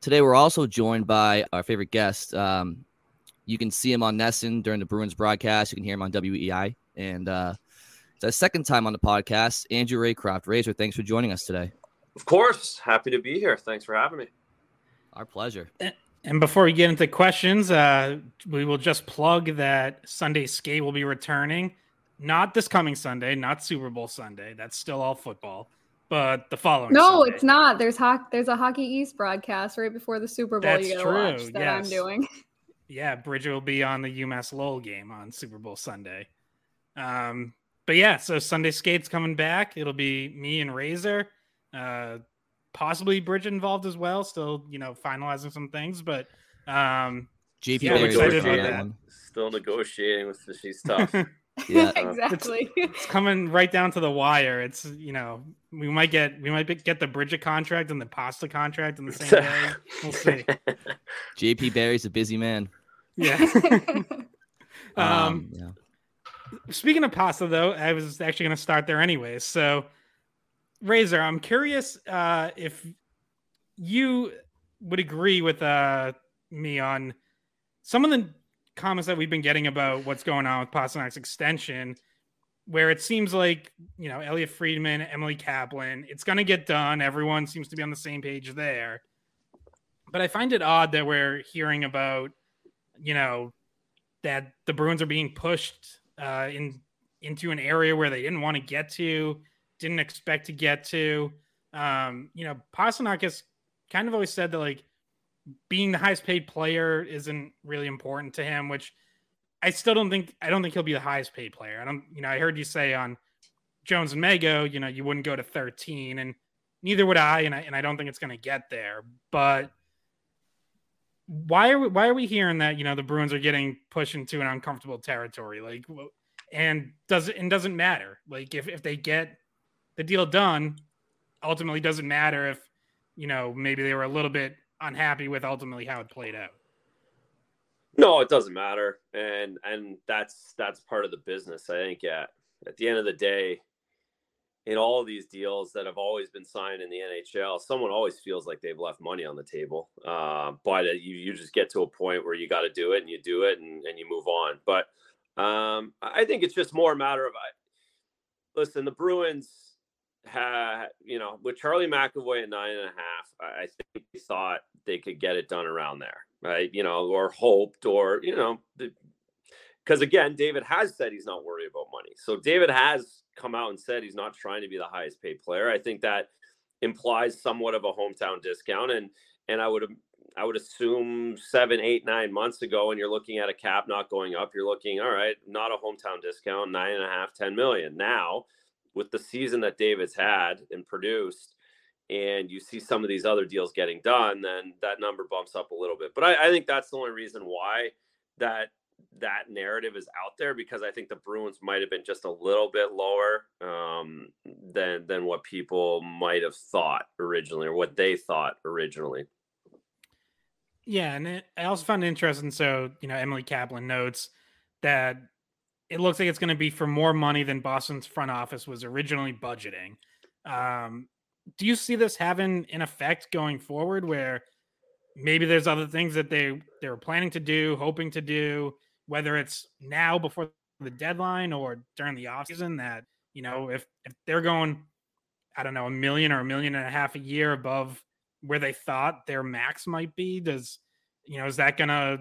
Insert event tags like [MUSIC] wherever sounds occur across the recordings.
Today, we're also joined by our favorite guest. Um, you can see him on NESN during the Bruins broadcast. You can hear him on WEEI. And uh, it's our second time on the podcast. Andrew Raycroft. Razor, thanks for joining us today. Of course. Happy to be here. Thanks for having me. Our pleasure. And before we get into questions, uh, we will just plug that Sunday Skate will be returning. Not this coming Sunday, not Super Bowl Sunday. That's still all football but the following. No, Sunday. it's not. There's ho- there's a Hockey East broadcast right before the Super Bowl. That's you true. Watch that yes. I'm doing. [LAUGHS] Yeah, Bridget will be on the UMass Lowell game on Super Bowl Sunday. Um, but yeah, so Sunday Skate's coming back. It'll be me and Razor, uh, possibly Bridget involved as well. Still, you know, finalizing some things, but um, JP yeah, Barry's excited about that. Still negotiating with the she's tough. [LAUGHS] Yeah. [LAUGHS] exactly. it's coming right down to the wire. It's you know we might get we might get the Bridget contract and the Pasta contract in the same day. We'll see. [LAUGHS] JP Barry's a busy man. Yeah. [LAUGHS] um, Um, yeah. speaking of pasta, though, I was actually going to start there anyways. So, Razor, I'm curious uh, if you would agree with uh, me on some of the comments that we've been getting about what's going on with Pastrnak's extension, where it seems like you know Elliotte Friedman, Emily Kaplan, it's going to get done. Everyone seems to be on the same page there. But I find it odd that we're hearing about, you know, that the Bruins are being pushed uh, in into an area where they didn't want to get to, didn't expect to get to. Um, you know, Pasternak has kind of always said that like being the highest paid player isn't really important to him, which I still don't think I don't think he'll be the highest paid player. I don't, you know, I heard you say on Jones and Mego, you know, you wouldn't go to 13, and neither would I, and I and I don't think it's gonna get there. But why are we, why are we hearing that you know the Bruins are getting pushed into an uncomfortable territory? Like, and does it and doesn't matter. Like if if they get the deal done, ultimately doesn't matter if you know maybe they were a little bit unhappy with ultimately how it played out. no, it doesn't matter, and and that's that's part of the business. I think at at the end of the day, in all of these deals that have always been signed in the NHL, someone always feels like they've left money on the table. Uh, but you you just get to a point where you got to do it, and you do it, and, and you move on. But um, I think it's just more a matter of I, listen. The Bruins had you know with Charlie McAvoy at nine and a half, I, think they thought they could get it done around there, right? You know, or hoped, or you know, because again, David has said he's not worried about money. So David has come out and said he's not trying to be the highest paid player. I think that implies somewhat of a hometown discount, and and I would um, I would assume seven, eight, nine months ago, when you're looking at a cap not going up, you're looking all right, not a hometown discount, nine and a half, ten million. Now, with the season that David's had and produced, and you see some of these other deals getting done, then that number bumps up a little bit. But I, I think that's the only reason why that that narrative is out there because I think the Bruins might have been just a little bit lower um, than than what people might have thought originally or what they thought originally. Yeah, and it, I also found it interesting. So you know, Emily Kaplan notes that it looks like it's going to be for more money than Boston's front office was originally budgeting. Um, do you see this having an effect going forward, where maybe there's other things that they they were planning to do, hoping to do, whether it's now before the deadline or during the offseason that you know if if they're going i don't know a million or a million and a half a year above where they thought their max might be does you know is that gonna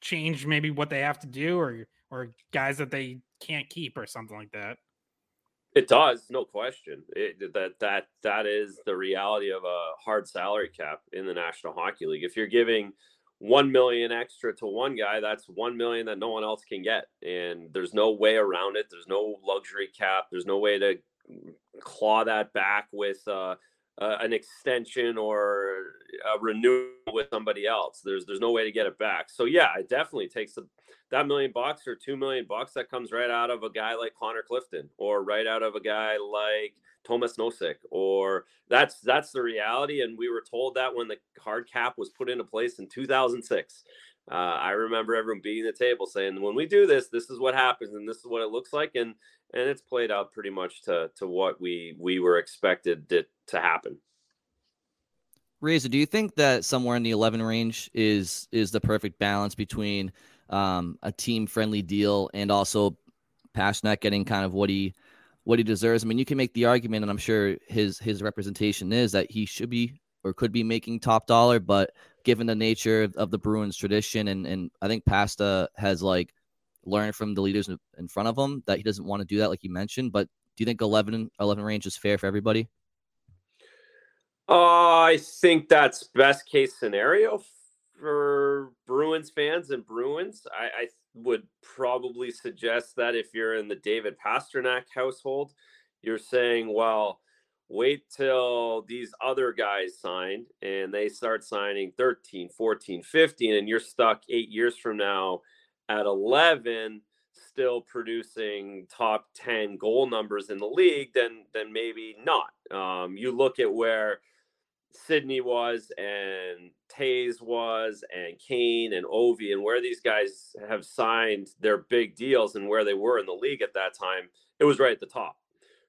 change maybe what they have to do or or guys that they can't keep or something like that It does, no question. It, that that that is the reality of a hard salary cap in the National Hockey League. If you're giving one million extra to one guy, that's one million that no one else can get, and there's no way around it. There's no luxury cap. There's no way to claw that back with uh, uh, an extension or a renewal with somebody else. There's there's no way to get it back. So yeah, it definitely takes the, that million bucks or two million bucks that comes right out of a guy like Connor Clifton or right out of a guy like Tomas Nosek or that's that's the reality. And we were told that when the hard cap was put into place in 2006. Uh, I remember everyone beating the table saying, "When we do this, this is what happens, and this is what it looks like." And and it's played out pretty much to to what we we were expected to, to happen. Razor, do you think that somewhere in the 11 range is is the perfect balance between um, a team friendly deal and also Pastrnak getting kind of what he what he deserves? I mean, you can make the argument, and I'm sure his his representation is that he should be or could be making top dollar, but given the nature of, the Bruins tradition, and and I think Pasta has like learned from the leaders in front of him that he doesn't want to do that, like you mentioned. But do you think 11, 11 range is fair for everybody? Uh, I think that's best case scenario for Bruins fans and Bruins. I, I would probably suggest that if you're in the David Pastrnak household, you're saying, well, wait till these other guys sign and they start signing 13, 14, 15, and you're stuck eight years from now at 11 still producing top 10 goal numbers in the league, then then maybe not. Um, you look at where Sidney was and Toews was and Kane and Ovi and where these guys have signed their big deals and where they were in the league at that time, it was right at the top.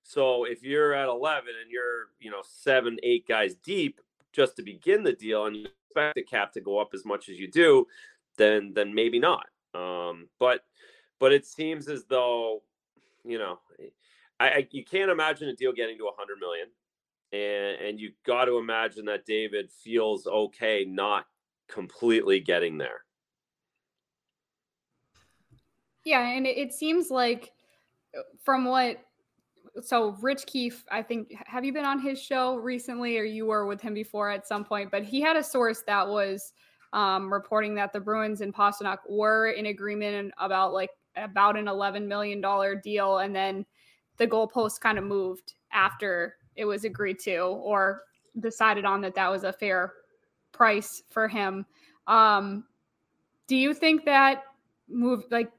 So if you're at 11 and you're, you know, seven, eight guys deep just to begin the deal and you expect the cap to go up as much as you do, then then maybe not. Um, but but it seems as though you know I, I, you can't imagine a deal getting to 100 million and and you got to imagine that David feels okay not completely getting there. Yeah, and it, it seems like uh, from what so Rich Keefe, I think have you been on his show recently or you were with him before at some point, but he had a source that was um, reporting that the Bruins and Pastrnak were in agreement about like about an $11 million deal. And then the goalpost kind of moved after it was agreed to or decided on that that was a fair price for him. Um, do you think that move like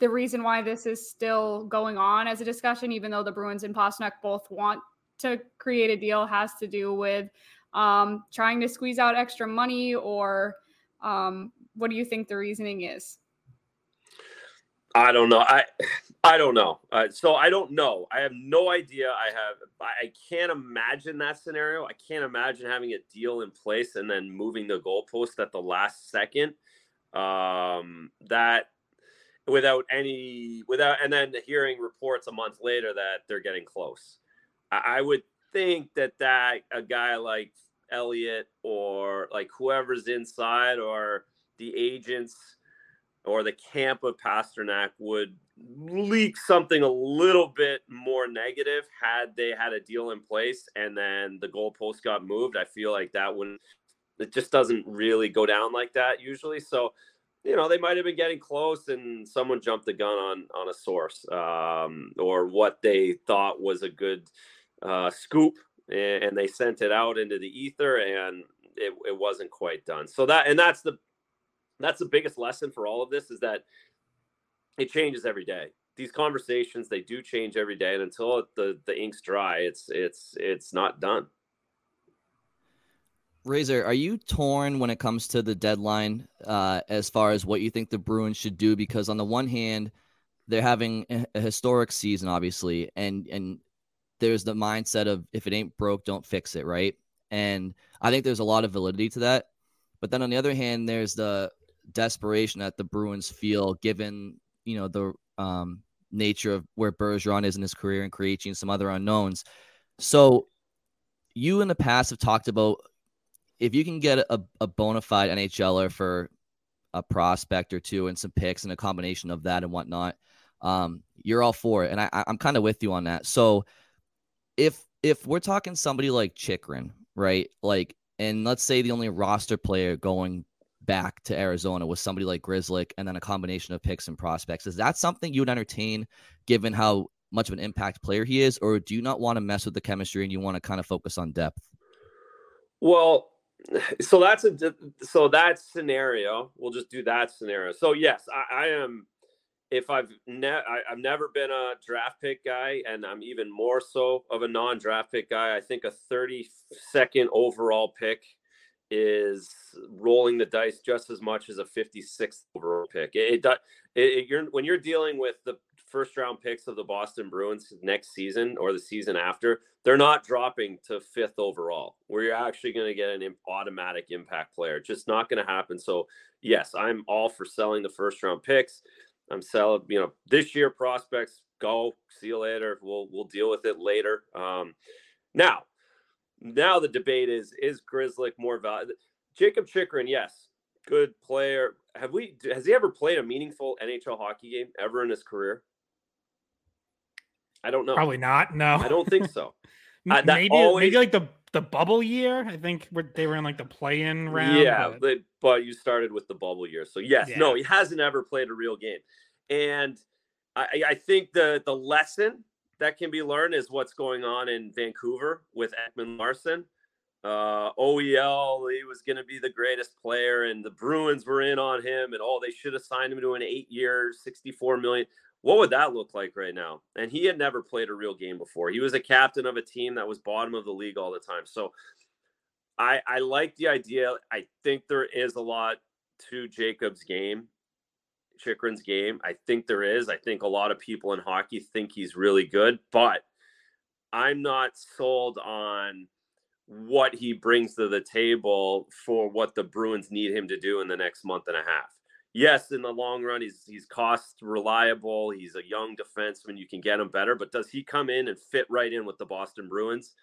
the reason why this is still going on as a discussion, even though the Bruins and Pastrnak both want to create a deal, has to do with um, trying to squeeze out extra money, or um, what do you think the reasoning is? I don't know. I I don't know. Uh, so I don't know. I have no idea. I have. I can't imagine that scenario. I can't imagine having a deal in place and then moving the goalpost at the last second. Um, that without any without and then hearing reports a month later that they're getting close. I, I would think that that a guy like Elliotte or like whoever's inside or the agents or the camp of Pastrnak would leak something a little bit more negative had they had a deal in place and then the goalpost got moved. I feel like that wouldn't it just doesn't really go down like that usually. So, you know, they might have been getting close and someone jumped the gun on on a source um, or what they thought was a good uh, scoop and they sent it out into the ether and it, it wasn't quite done. So that and that's the that's the biggest lesson for all of this is that it changes every day. These conversations they do change every day, and until the the ink's dry, it's it's it's not done. Razor, are you torn when it comes to the deadline uh, as far as what you think the Bruins should do? Because on the one hand, they're having a historic season, obviously, and and there's the mindset of if it ain't broke, don't fix it, right? And I think there's a lot of validity to that. But then on the other hand, there's the desperation that the Bruins feel given, you know, the um, nature of where Bergeron is in his career and and some other unknowns. So you in the past have talked about if you can get a, a bona fide NHLer for a prospect or two and some picks and a combination of that and whatnot, um, you're all for it, and I, I'm kind of with you on that. So if if we're talking somebody like Chychrun, right? Like, and let's say the only roster player going back to Arizona was somebody like Grzelcyk and then a combination of picks and prospects. Is that something you would entertain given how much of an impact player he is, or do you not want to mess with the chemistry and you want to kind of focus on depth? Well, [SIGHS] so that's a so that scenario. We'll just do that scenario. So yes, I, I am. If I've ne- I, have never been a draft pick guy, and I'm even more so of a non-draft pick guy. I think a 32nd overall pick is rolling the dice just as much as a 56th overall pick. It, it, it, you're when you're dealing with the first round picks of the Boston Bruins next season or the season after, they're not dropping to fifth overall, where you're actually going to get an automatic impact player. Just not going to happen. So, yes, I'm all for selling the first round picks. I'm selling, you know, this year prospects go. See you later. We'll we'll deal with it later. Um, now, now the debate is: is Grzelcyk more valuable? Jakob Chychrun, yes, good player. Have we? Has he ever played a meaningful NHL hockey game ever in his career? I don't know. Probably not. No, I don't think so. [LAUGHS] uh, maybe always... maybe like the the bubble year. I think they were in like the play in round. Yeah, but... but you started with the bubble year, so yes, yeah. no, he hasn't ever played a real game, and I, I think the the lesson that can be learned is what's going on in Vancouver with Ekman-Larsson. Uh, OEL, he was going to be the greatest player, and the Bruins were in on him, and oh, they should have signed him to an eight-year, sixty-four million what would that look like right now? And he had never played a real game before. He was a captain of a team that was bottom of the league all the time. So I I like the idea. I think there is a lot to Jakob's game, Chychrun's game. I think there is. I think a lot of people in hockey think he's really good, but I'm not sold on what he brings to the table for what the Bruins need him to do in the next month and a half yes, in the long run, he's he's cost reliable. He's a young defenseman. You can get him better, but does he come in and fit right in with the Boston Bruins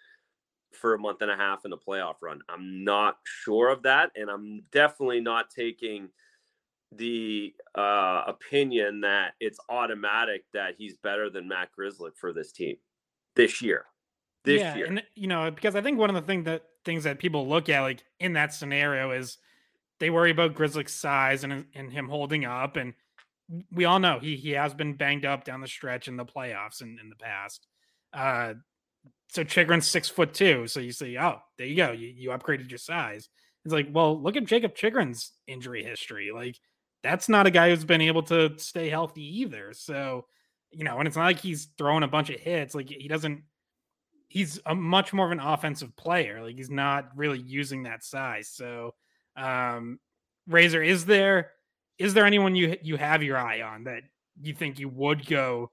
for a month and a half in the playoff run? I'm not sure of that, and I'm definitely not taking the uh, opinion that it's automatic that he's better than Matt Grzelcyk for this team this year. This yeah, year, and you know, because I think one of the thing that things that people look at, like in that scenario, is they worry about Grzelcyk's size and and him holding up, and we all know he he has been banged up down the stretch in the playoffs in, in the past. Uh, so Chychrun's six foot two, so you say, oh, there you go, you, you upgraded your size. It's like, well, look at Jakob Chychrun's injury history. Like that's not a guy who's been able to stay healthy either. So you know, and it's not like he's throwing a bunch of hits. Like he doesn't. He's a much more of an offensive player. Like he's not really using that size. So um, Razor, is there is there anyone you you have your eye on that you think you would go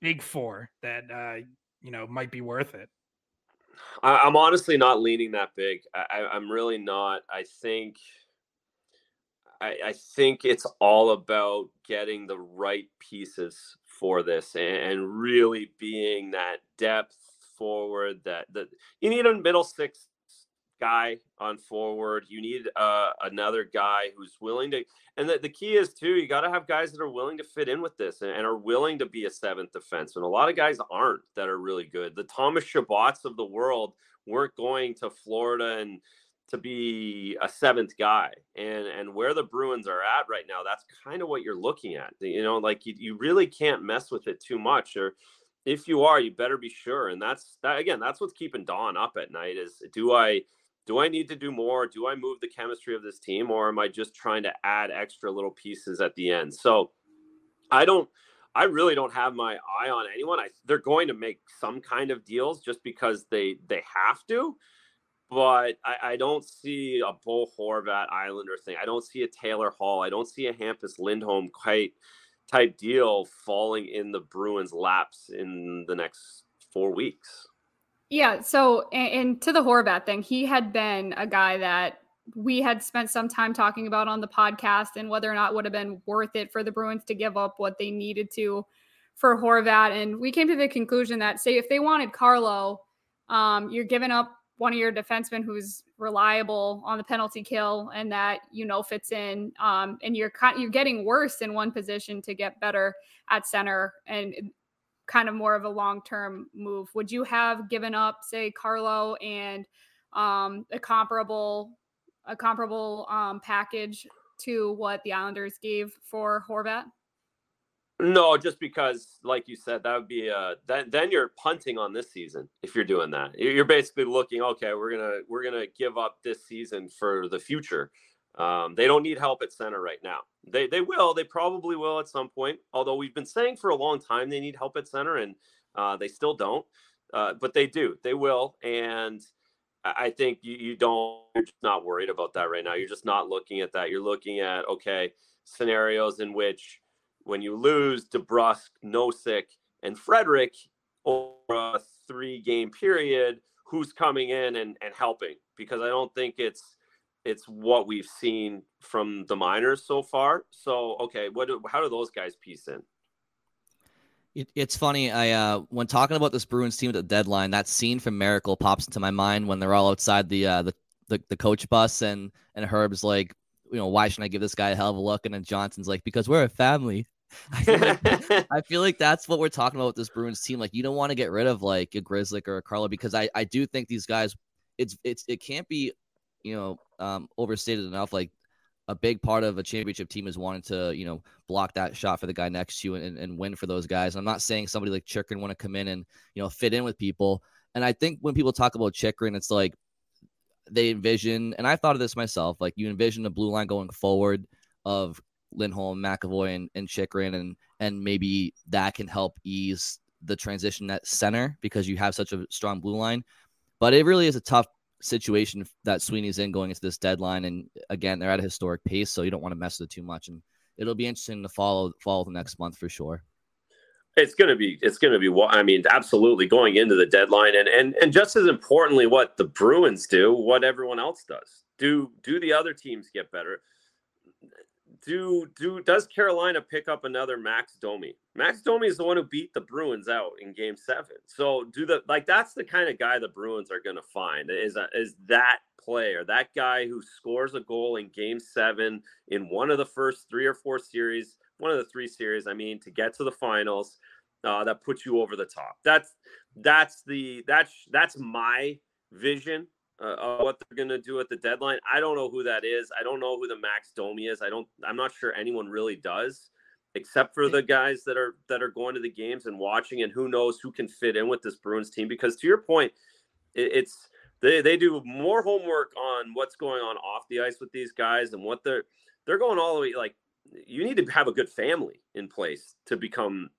big for that uh, you know might be worth it? I, am honestly not leaning that big. I, I'm really not. I think I, I, think it's all about getting the right pieces for this and, and really being that depth forward that that you need a middle six guy on forward. You need uh, another guy who's willing to. And the, the key is too, you got to have guys that are willing to fit in with this and, and, are willing to be a seventh defenseman. A lot of guys aren't that are really good. The Thomas Chabots of the world weren't going to Florida and to be a seventh guy. And and where the Bruins are at right now, that's kind of what you're looking at. You know, like you, you really can't mess with it too much or if you are, you better be sure. And that's that again, that's what's keeping Don up at night is do I do I need to do more? Do I move the chemistry of this team or am I just trying to add extra little pieces at the end? So I don't I really don't have my eye on anyone. I they're going to make some kind of deals just because they they have to. But I, I don't see a Bo Horvat Islander thing. I don't see a Taylor Hall. I don't see a Hampus Lindholm quite type deal falling in the Bruins laps in the next four weeks. Yeah. So, and, and, to the Horvat thing, he had been a guy that we had spent some time talking about on the podcast and whether or not would have been worth it for the Bruins to give up what they needed to for Horvat. And we came to the conclusion that, say, if they wanted Carlo, um, you're giving up one of your defensemen who's reliable on the penalty kill and that you know fits in. Um, and you're you're getting worse in one position to get better at center and kind of more of a long term move. Would you have given up, say, Carlo and um, a comparable a comparable um, package to what the Islanders gave for Horvat? No, just because, like you said, that would be uh then then you're punting on this season if you're doing that. You're basically looking, okay, we're gonna we're gonna give up this season for the future. Um, they don't need help at center right now. They they will, they probably will at some point. Although we've been saying for a long time they need help at center, and uh, they still don't. Uh, but they do, they will, and I think you, you don't. You're just not worried about that right now. You're just not looking at that. You're looking at okay scenarios in which when you lose DeBrusk, Nosek, and Frederic over a three game period, who's coming in and, and helping? Because I don't think it's it's what we've seen from the minors so far. So okay, what do, how do those guys piece in? It, it's funny. I uh, when talking about this Bruins team at the deadline, that scene from Miracle pops into my mind when they're all outside the uh, the, the the coach bus and and Herb's like, you know, why should I give this guy a hell of a look? And then Johnson's like, because we're a family. [LAUGHS] I feel, like, [LAUGHS] I feel like that's what we're talking about with this Bruins team. Like, you don't want to get rid of like a Grizzly or a Carlo because I, I do think these guys, it's it's it can't be, you know, um, overstated enough. Like a big part of a championship team is wanting to, you know, block that shot for the guy next to you and, and win for those guys. And I'm not saying somebody like Chychrun want to come in and, you know, fit in with people. And I think when people talk about Chychrun, it's like they envision, and I thought of this myself, like you envision the blue line going forward of Lindholm, McAvoy, and, and Chychrun, and and maybe that can help ease the transition at center because you have such a strong blue line. But it really is a tough situation that Sweeney's in going into this deadline. And again, they're at a historic pace, so you don't want to mess with it too much. And it'll be interesting to follow follow the next month for sure. It's to be it's to be what I mean absolutely going into the deadline and and and just as importantly what the Bruins do, what everyone else does. Do do the other teams get better? Do do does Carolina pick up another Max Domi? Max Domi is the one who beat the Bruins out in Game Seven. So do the like that's the kind of guy the Bruins are going to find is a, is that player, that guy who scores a goal in Game Seven in one of the first three or four series, one of the three series, I mean, to get to the finals. Uh, that puts you over the top. That's that's the that's that's my vision uh, what they're going to do at the deadline. I don't know who that is. I don't know who the Max Domi is. I don't. I'm not sure anyone really does, except for the guys that are that are going to the games and watching. And who knows who can fit in with this Bruins team? Because to your point, it, it's they they do more homework on what's going on off the ice with these guys and what they're they're going all the way. Like you need to have a good family in place to become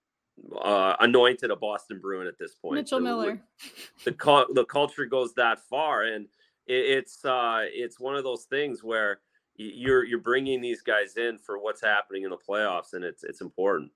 uh, anointed a Boston Bruin at this point. Mitchell the, Miller. [LAUGHS] The the, the culture goes that far, and it, it's uh, it's one of those things where you're you're bringing these guys in for what's happening in the playoffs, and it's it's important.